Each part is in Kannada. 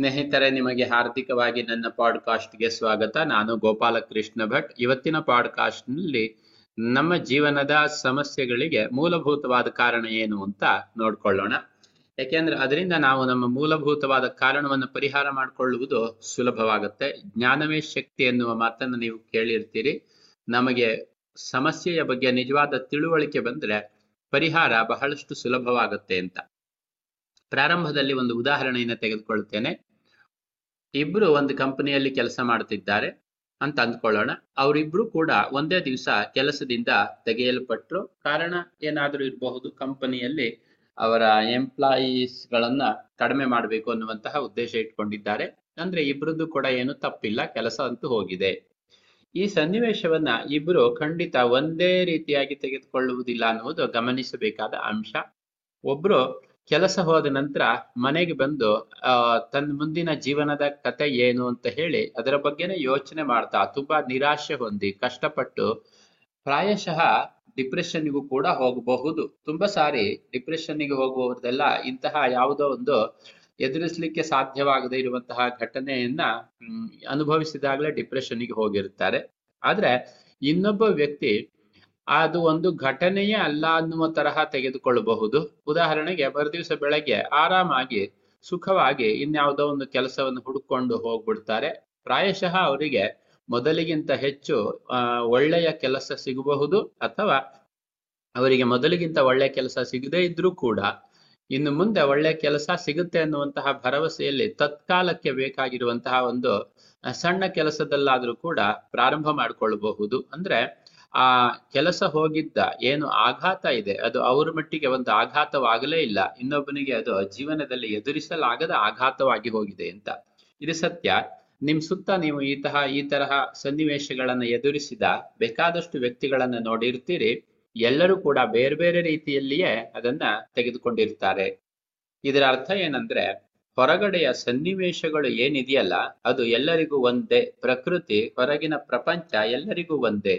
ಸ್ನೇಹಿತರೆ, ನಿಮಗೆ ಹಾರ್ದಿಕವಾಗಿ ನನ್ನ ಪಾಡ್ಕಾಸ್ಟ್ಗೆ ಸ್ವಾಗತ. ನಾನು ಗೋಪಾಲಕೃಷ್ಣ ಭಟ್. ಇವತ್ತಿನ ಪಾಡ್ಕಾಸ್ಟ್ನಲ್ಲಿ ನಮ್ಮ ಜೀವನದ ಸಮಸ್ಯೆಗಳಿಗೆ ಮೂಲಭೂತವಾದ ಕಾರಣ ಏನು ಅಂತ ನೋಡ್ಕೊಳ್ಳೋಣ. ಯಾಕೆಂದ್ರೆ ಅದರಿಂದ ನಾವು ನಮ್ಮ ಮೂಲಭೂತವಾದ ಕಾರಣವನ್ನು ಪರಿಹಾರ ಮಾಡಿಕೊಳ್ಳುವುದು ಸುಲಭವಾಗುತ್ತೆ. ಜ್ಞಾನವೇ ಶಕ್ತಿ ಎನ್ನುವ ಮಾತನ್ನು ನೀವು ಕೇಳಿರ್ತೀರಿ. ನಮಗೆ ಸಮಸ್ಯೆಯ ಬಗ್ಗೆ ನಿಜವಾದ ತಿಳುವಳಿಕೆ ಬಂದ್ರೆ ಪರಿಹಾರ ಬಹಳಷ್ಟು ಸುಲಭವಾಗುತ್ತೆ ಅಂತ. ಪ್ರಾರಂಭದಲ್ಲಿ ಒಂದು ಉದಾಹರಣೆಯನ್ನು ತೆಗೆದುಕೊಳ್ಳುತ್ತೇನೆ ಇಬ್ರು ಒಂದು ಕಂಪನಿಯಲ್ಲಿ ಕೆಲಸ ಮಾಡ್ತಿದ್ದಾರೆ ಅಂತ ಅಂದ್ಕೊಳ್ಳೋಣ. ಅವರಿಬ್ರು ಕೂಡ ಒಂದೇ ದಿವಸ ಕೆಲಸದಿಂದ ತೆಗೆಯಲ್ಪಟ್ರು. ಕಾರಣ ಏನಾದ್ರೂ ಇರಬಹುದು, ಕಂಪನಿಯಲ್ಲಿ ಅವರ ಎಂಪ್ಲಾಯೀಸ್ ಗಳನ್ನ ಕಡಿಮೆ ಮಾಡಬೇಕು ಅನ್ನುವಂತಹ ಉದ್ದೇಶ ಇಟ್ಕೊಂಡಿದ್ದಾರೆ. ಅಂದ್ರೆ ಇಬ್ರದ್ದು ಕೂಡ ಏನು ತಪ್ಪಿಲ್ಲ, ಕೆಲಸ ಅಂತೂ ಹೋಗಿದೆ. ಈ ಸನ್ನಿವೇಶವನ್ನ ಇಬ್ರು ಖಂಡಿತ ಒಂದೇ ರೀತಿಯಾಗಿ ತೆಗೆದುಕೊಳ್ಳುವುದಿಲ್ಲ ಅನ್ನುವುದು ಗಮನಿಸಬೇಕಾದ ಅಂಶ. ಒಬ್ರು ಕೆಲಸ ಹೋದ ನಂತರ ಮನೆಗೆ ಬಂದು ತನ್ನ ಮುಂದಿನ ಜೀವನದ ಕತೆ ಏನು ಅಂತ ಹೇಳಿ ಅದರ ಬಗ್ಗೆನೇ ಯೋಚನೆ ಮಾಡ್ತಾ ತುಂಬಾ ನಿರಾಶೆ ಹೊಂದಿ ಕಷ್ಟಪಟ್ಟು ಪ್ರಾಯಶಃ ಡಿಪ್ರೆಷನ್ಗೂ ಕೂಡ ಹೋಗಬಹುದು. ತುಂಬಾ ಸಾರಿ ಡಿಪ್ರೆಷನ್ನಿಗೆ ಹೋಗುವವರದೆಲ್ಲ ಇಂತಹ ಯಾವುದೋ ಒಂದು ಎದುರಿಸಲಿಕ್ಕೆ ಸಾಧ್ಯವಾಗದೆ ಇರುವಂತಹ ಘಟನೆಯನ್ನ ಅನುಭವಿಸಿದಾಗಲೇ ಡಿಪ್ರೆಷನ್ನಿಗೆ ಹೋಗಿರುತ್ತಾರೆ. ಆದ್ರೆ ಇನ್ನೊಬ್ಬ ವ್ಯಕ್ತಿ ಅದು ಒಂದು ಘಟನೆಯೇ ಅಲ್ಲ ಅನ್ನುವ ತರಹ ತೆಗೆದುಕೊಳ್ಳಬಹುದು. ಉದಾಹರಣೆಗೆ ಮರುದಿವಸ ಬೆಳಗ್ಗೆ ಆರಾಮಾಗಿ, ಸುಖವಾಗಿ ಇನ್ಯಾವುದೋ ಒಂದು ಕೆಲಸವನ್ನು ಹುಡುಕೊಂಡು ಹೋಗ್ಬಿಡ್ತಾರೆ. ಪ್ರಾಯಶಃ ಅವರಿಗೆ ಮೊದಲಿಗಿಂತ ಹೆಚ್ಚು ಒಳ್ಳೆಯ ಕೆಲಸ ಸಿಗಬಹುದು ಅಥವಾ ಅವರಿಗೆ ಮೊದಲಿಗಿಂತ ಒಳ್ಳೆಯ ಕೆಲಸ ಸಿಗದೇ ಇದ್ರೂ ಕೂಡ ಇನ್ನು ಮುಂದೆ ಒಳ್ಳೆಯ ಕೆಲಸ ಸಿಗುತ್ತೆ ಅನ್ನುವಂತಹ ಭರವಸೆಯಲ್ಲಿ ತತ್ಕಾಲಕ್ಕೆ ಬೇಕಾಗಿರುವಂತಹ ಒಂದು ಸಣ್ಣ ಕೆಲಸದಲ್ಲಾದ್ರೂ ಕೂಡ ಪ್ರಾರಂಭ ಮಾಡಿಕೊಳ್ಳಬಹುದು. ಅಂದ್ರೆ ಆ ಕೆಲಸ ಹೋಗಿದ್ದ, ಏನು ಆಘಾತ ಇದೆ? ಅದು ಅವ್ರ ಮಟ್ಟಿಗೆ ಒಂದು ಆಘಾತವಾಗಲೇ ಇಲ್ಲ. ಇನ್ನೊಬ್ಬನಿಗೆ ಅದು ಜೀವನದಲ್ಲಿ ಎದುರಿಸಲಾಗದ ಆಘಾತವಾಗಿ ಹೋಗಿದೆ ಅಂತ. ಇದು ಸತ್ಯ. ನಿಮ್ ಸುತ್ತ ನೀವು ಈ ತರಹ ಈ ತರಹ ಸನ್ನಿವೇಶಗಳನ್ನ ಎದುರಿಸಿದ, ಬೇಕಾದಷ್ಟು ವ್ಯಕ್ತಿಗಳನ್ನ ನೋಡಿರ್ತೀರಿ. ಎಲ್ಲರೂ ಕೂಡ ಬೇರೆ ಬೇರೆ ರೀತಿಯಲ್ಲಿಯೇ ಅದನ್ನ ತೆಗೆದುಕೊಂಡಿರ್ತಾರೆ. ಇದರ ಅರ್ಥ ಏನಂದ್ರೆ, ಹೊರಗಡೆಯ ಸನ್ನಿವೇಶಗಳು ಏನಿದೆಯಲ್ಲ, ಅದು ಎಲ್ಲರಿಗೂ ಒಂದೇ, ಪ್ರಕೃತಿ, ಹೊರಗಿನ ಪ್ರಪಂಚ ಎಲ್ಲರಿಗೂ ಒಂದೇ.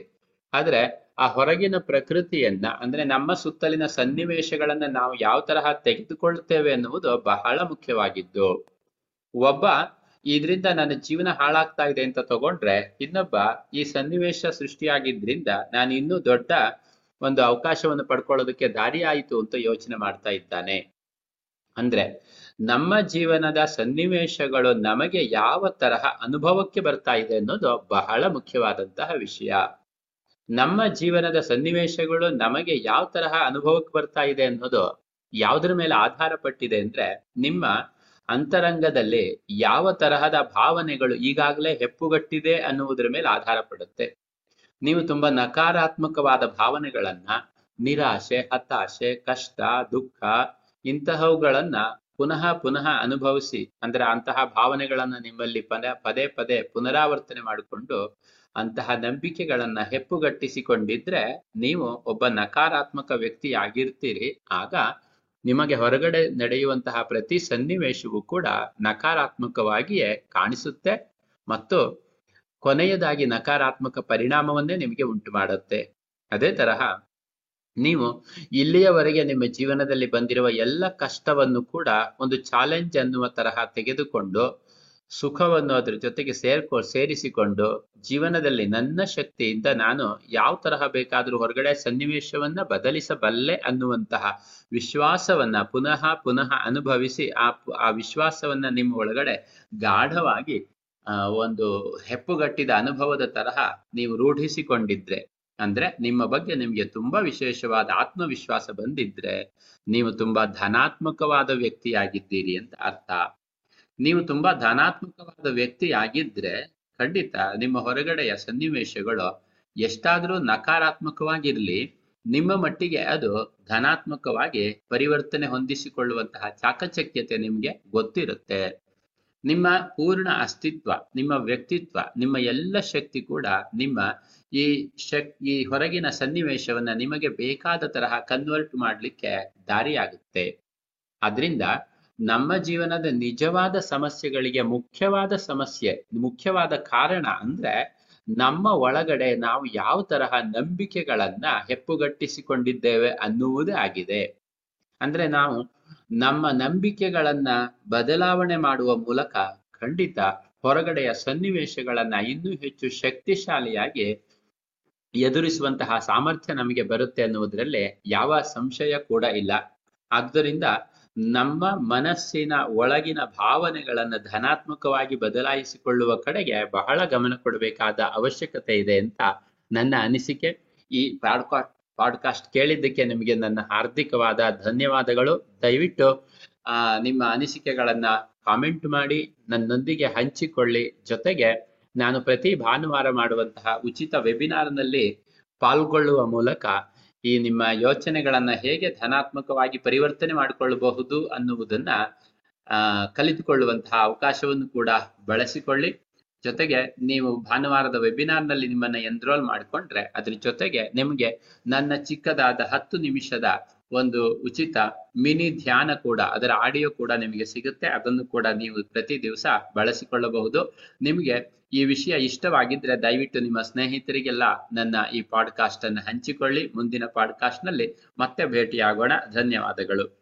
ಆದ್ರೆ ಆ ಹೊರಗಿನ ಪ್ರಕೃತಿಯನ್ನ, ಅಂದ್ರೆ ನಮ್ಮ ಸುತ್ತಲಿನ ಸನ್ನಿವೇಶಗಳನ್ನ ನಾವು ಯಾವ ತರಹ ತೆಗೆದುಕೊಳ್ತೇವೆ ಅನ್ನುವುದು ಬಹಳ ಮುಖ್ಯವಾಗಿದ್ದು. ಒಬ್ಬ ಇದರಿಂದ ನನ್ನ ಜೀವನ ಹಾಳಾಗ್ತಾ ಇದೆ ಅಂತ ತಗೊಂಡ್ರೆ, ಇನ್ನೊಬ್ಬ ಈ ಸನ್ನಿವೇಶ ಸೃಷ್ಟಿಯಾಗಿದ್ರಿಂದ ನಾನು ಇನ್ನೂ ದೊಡ್ಡ ಒಂದು ಅವಕಾಶವನ್ನು ಪಡ್ಕೊಳ್ಳೋದಕ್ಕೆ ದಾರಿ ಆಯಿತು ಅಂತ ಯೋಚನೆ ಮಾಡ್ತಾ ಇದ್ದಾನೆ. ಅಂದ್ರೆ ನಮ್ಮ ಜೀವನದ ಸನ್ನಿವೇಶಗಳು ನಮಗೆ ಯಾವ ತರಹ ಅನುಭವಕ್ಕೆ ಬರ್ತಾ ಇದೆ ಅನ್ನೋದು ಬಹಳ ಮುಖ್ಯವಾದಂತಹ ವಿಷಯ. ನಮ್ಮ ಜೀವನದ ಸನ್ನಿವೇಶಗಳು ನಮಗೆ ಯಾವ ತರಹ ಅನುಭವಕ್ಕೆ ಬರ್ತಾ ಇದೆ ಅನ್ನೋದು ಯಾವ್ದ್ರ ಮೇಲೆ ಆಧಾರ ಪಟ್ಟಿದೆ ಅಂದ್ರೆ ನಿಮ್ಮ ಅಂತರಂಗದಲ್ಲಿ ಯಾವ ತರಹದ ಭಾವನೆಗಳು ಈಗಾಗಲೇ ಹೆಪ್ಪುಗಟ್ಟಿದೆ ಅನ್ನುವುದರ ಮೇಲೆ ಆಧಾರ ಪಡುತ್ತೆ ನೀವು ತುಂಬಾ ನಕಾರಾತ್ಮಕವಾದ ಭಾವನೆಗಳನ್ನ, ನಿರಾಶೆ, ಹತಾಶೆ, ಕಷ್ಟ, ದುಃಖ ಇಂತಹವುಗಳನ್ನ ಪುನಃ ಪುನಃ ಅನುಭವಿಸಿ, ಅಂದ್ರೆ ಅಂತಹ ಭಾವನೆಗಳನ್ನ ನಿಮ್ಮಲ್ಲಿ ಪದ ಪದೇ ಪದೇ ಪುನರಾವರ್ತನೆ ಮಾಡಿಕೊಂಡು ಅಂತಹ ನಂಬಿಕೆಗಳನ್ನ ಹೆಪ್ಪುಗಟ್ಟಿಸಿಕೊಂಡಿದ್ರೆ ನೀವು ಒಬ್ಬ ನಕಾರಾತ್ಮಕ ವ್ಯಕ್ತಿ ಆಗಿರ್ತೀರಿ ಆಗ ನಿಮಗೆ ಹೊರಗಡೆ ನಡೆಯುವಂತಹ ಪ್ರತಿ ಸನ್ನಿವೇಶವೂ ಕೂಡ ನಕಾರಾತ್ಮಕವಾಗಿಯೇ ಕಾಣಿಸುತ್ತೆ ಮತ್ತು ಕೊನೆಯದಾಗಿ ನಕಾರಾತ್ಮಕ ಪರಿಣಾಮವನ್ನೇ ನಿಮಗೆ ಉಂಟು ಮಾಡುತ್ತೆ ಅದೇ ತರಹ ನೀವು ಇಲ್ಲಿಯವರೆಗೆ ನಿಮ್ಮ ಜೀವನದಲ್ಲಿ ಬಂದಿರುವ ಎಲ್ಲ ಕಷ್ಟವನ್ನು ಕೂಡ ಒಂದು ಚಾಲೆಂಜ್ ಅನ್ನುವ ತರಹ ತೆಗೆದುಕೊಂಡು ಸುಖವನ್ನು ಅದ್ರ ಜೊತೆಗೆ ಸೇರ್ಕೊ, ಸೇರಿಸಿಕೊಂಡು ಜೀವನದಲ್ಲಿ ನನ್ನ ಶಕ್ತಿಯಿಂದ ನಾನು ಯಾವ ತರಹ ಬೇಕಾದ್ರೂ ಹೊರಗಡೆ ಸನ್ನಿವೇಶವನ್ನ ಬದಲಿಸಬಲ್ಲೆ ಅನ್ನುವಂತಹ ವಿಶ್ವಾಸವನ್ನ ಪುನಃ ಪುನಃ ಅನುಭವಿಸಿ ಆ ಆ ವಿಶ್ವಾಸವನ್ನ ನಿಮ್ಮ ಒಳಗಡೆ ಗಾಢವಾಗಿ ಒಂದು ಹೆಪ್ಪುಗಟ್ಟಿದ ಅನುಭವದ ತರಹ ನೀವು ರೂಢಿಸಿಕೊಂಡಿದ್ರೆ, ಅಂದ್ರೆ ನಿಮ್ಮ ಬಗ್ಗೆ ನಿಮ್ಗೆ ತುಂಬಾ ವಿಶೇಷವಾದ ಆತ್ಮವಿಶ್ವಾಸ ಬಂದಿದ್ರೆ, ನೀವು ತುಂಬಾ ಧನಾತ್ಮಕವಾದ ವ್ಯಕ್ತಿಯಾಗಿದ್ದೀರಿ ಅಂತ ಅರ್ಥ. ನೀವು ತುಂಬಾ ಧನಾತ್ಮಕವಾದ ವ್ಯಕ್ತಿ ಆಗಿದ್ರೆ ಖಂಡಿತ ನಿಮ್ಮ ಹೊರಗಡೆಯ ಸನ್ನಿವೇಶಗಳು ಎಷ್ಟಾದ್ರೂ ನಕಾರಾತ್ಮಕವಾಗಿರ್ಲಿ, ನಿಮ್ಮ ಮಟ್ಟಿಗೆ ಅದು ಧನಾತ್ಮಕವಾಗಿ ಪರಿವರ್ತನೆ ಹೊಂದಿಸಿಕೊಳ್ಳುವಂತಹ ಚಾಕಚಕ್ಯತೆ ನಿಮ್ಗೆ ಗೊತ್ತಿರುತ್ತೆ. ನಿಮ್ಮ ಪೂರ್ಣ ಅಸ್ತಿತ್ವ, ನಿಮ್ಮ ವ್ಯಕ್ತಿತ್ವ, ನಿಮ್ಮ ಎಲ್ಲ ಶಕ್ತಿ ಕೂಡ ನಿಮ್ಮ ಈ ಶಕ್, ಈ ಹೊರಗಿನ ಸನ್ನಿವೇಶವನ್ನ ನಿಮಗೆ ಬೇಕಾದ ತರಹ ಕನ್ವರ್ಟ್ ಮಾಡಲಿಕ್ಕೆ ದಾರಿಯಾಗುತ್ತೆ. ಅದರಿಂದ ನಮ್ಮ ಜೀವನದ ನಿಜವಾದ ಸಮಸ್ಯೆಗಳಿಗೆ ಮುಖ್ಯವಾದ ಸಮಸ್ಯೆ, ಮುಖ್ಯವಾದ ಕಾರಣ ಅಂದ್ರೆ ನಮ್ಮ ಒಳಗಡೆ ನಾವು ಯಾವ ತರಹ ನಂಬಿಕೆಗಳನ್ನ ಹೆಪ್ಪುಗಟ್ಟಿಸಿಕೊಂಡಿದ್ದೇವೆ ಅನ್ನುವುದೇ ಆಗಿದೆ. ಅಂದ್ರೆ ನಾವು ನಮ್ಮ ನಂಬಿಕೆಗಳನ್ನ ಬದಲಾವಣೆ ಮಾಡುವ ಮೂಲಕ ಖಂಡಿತ ಹೊರಗಡೆಯ ಸನ್ನಿವೇಶಗಳನ್ನ ಇನ್ನೂ ಹೆಚ್ಚು ಶಕ್ತಿಶಾಲಿಯಾಗಿ ಎದುರಿಸುವಂತಹ ಸಾಮರ್ಥ್ಯ ನಮಗೆ ಬರುತ್ತೆ ಅನ್ನುವುದರಲ್ಲಿ ಯಾವ ಸಂಶಯ ಕೂಡ ಇಲ್ಲ. ಆದ್ದರಿಂದ ನಮ್ಮ ಮನಸ್ಸಿನ ಒಳಗಿನ ಭಾವನೆಗಳನ್ನ ಧನಾತ್ಮಕವಾಗಿ ಬದಲಾಯಿಸಿಕೊಳ್ಳುವ ಕಡೆಗೆ ಬಹಳ ಗಮನ ಕೊಡಬೇಕಾದ ಅವಶ್ಯಕತೆ ಇದೆ ಅಂತ ನನ್ನ ಅನಿಸಿಕೆ. ಈ ಪಾಡ್ಕಾಸ್ಟ್ ಪಾಡ್ಕಾಸ್ಟ್ ಕೇಳಿದ್ದಕ್ಕೆ ನಿಮಗೆ ನನ್ನ ಹಾರ್ದಿಕವಾದ ಧನ್ಯವಾದಗಳು. ದಯವಿಟ್ಟು ನಿಮ್ಮ ಅನಿಸಿಕೆಗಳನ್ನ ಕಾಮೆಂಟ್ ಮಾಡಿ, ನನ್ನೊಂದಿಗೆ ಹಂಚಿಕೊಳ್ಳಿ. ಜೊತೆಗೆ ನಾನು ಪ್ರತಿ ಭಾನುವಾರ ಮಾಡುವಂತಹ ಉಚಿತ ವೆಬಿನಾರ್ನಲ್ಲಿ ಪಾಲ್ಗೊಳ್ಳುವ ಮೂಲಕ ಈ ನಿಮ್ಮ ಯೋಚನೆಗಳನ್ನ ಹೇಗೆ ಧನಾತ್ಮಕವಾಗಿ ಪರಿವರ್ತನೆ ಮಾಡಿಕೊಳ್ಳಬಹುದು ಅನ್ನುವುದನ್ನ, ಆ, ಕಲಿತುಕೊಳ್ಳುವಂತಹ ಅವಕಾಶವನ್ನು ಕೂಡ ಬಳಸಿಕೊಳ್ಳಿ. ಜೊತೆಗೆ ನೀವು ಭಾನುವಾರದ ವೆಬಿನಾರ್ನಲ್ಲಿ ನಿಮ್ಮನ್ನ ಎನ್ರೋಲ್ ಮಾಡಿಕೊಂಡ್ರೆ, ಅದ್ರ ಜೊತೆಗೆ ನಿಮಗೆ ನನ್ನ ಚಿಕ್ಕದಾದ ಹತ್ತು ನಿಮಿಷದ ಒಂದು ಉಚಿತ ಮಿನಿ ಧ್ಯಾನ ಕೂಡ, ಅದರ ಆಡಿಯೋ ಕೂಡ ನಿಮಗೆ ಸಿಗುತ್ತೆ. ಅದನ್ನು ಕೂಡ ನೀವು ಪ್ರತಿ ದಿವಸ ಬಳಸಿಕೊಳ್ಳಬಹುದು. ನಿಮಗೆ ಈ ವಿಷಯ ಇಷ್ಟವಾಗಿದ್ರೆ ದಯವಿಟ್ಟು ನಿಮ್ಮ ಸ್ನೇಹಿತರಿಗೆಲ್ಲ ನನ್ನ ಈ ಪಾಡ್ಕಾಸ್ಟ್ ಅನ್ನು ಹಂಚಿಕೊಳ್ಳಿ. ಮುಂದಿನ ಪಾಡ್ಕಾಸ್ಟ್ನಲ್ಲಿ ಮತ್ತೆ ಭೇಟಿಯಾಗೋಣ. ಧನ್ಯವಾದಗಳು.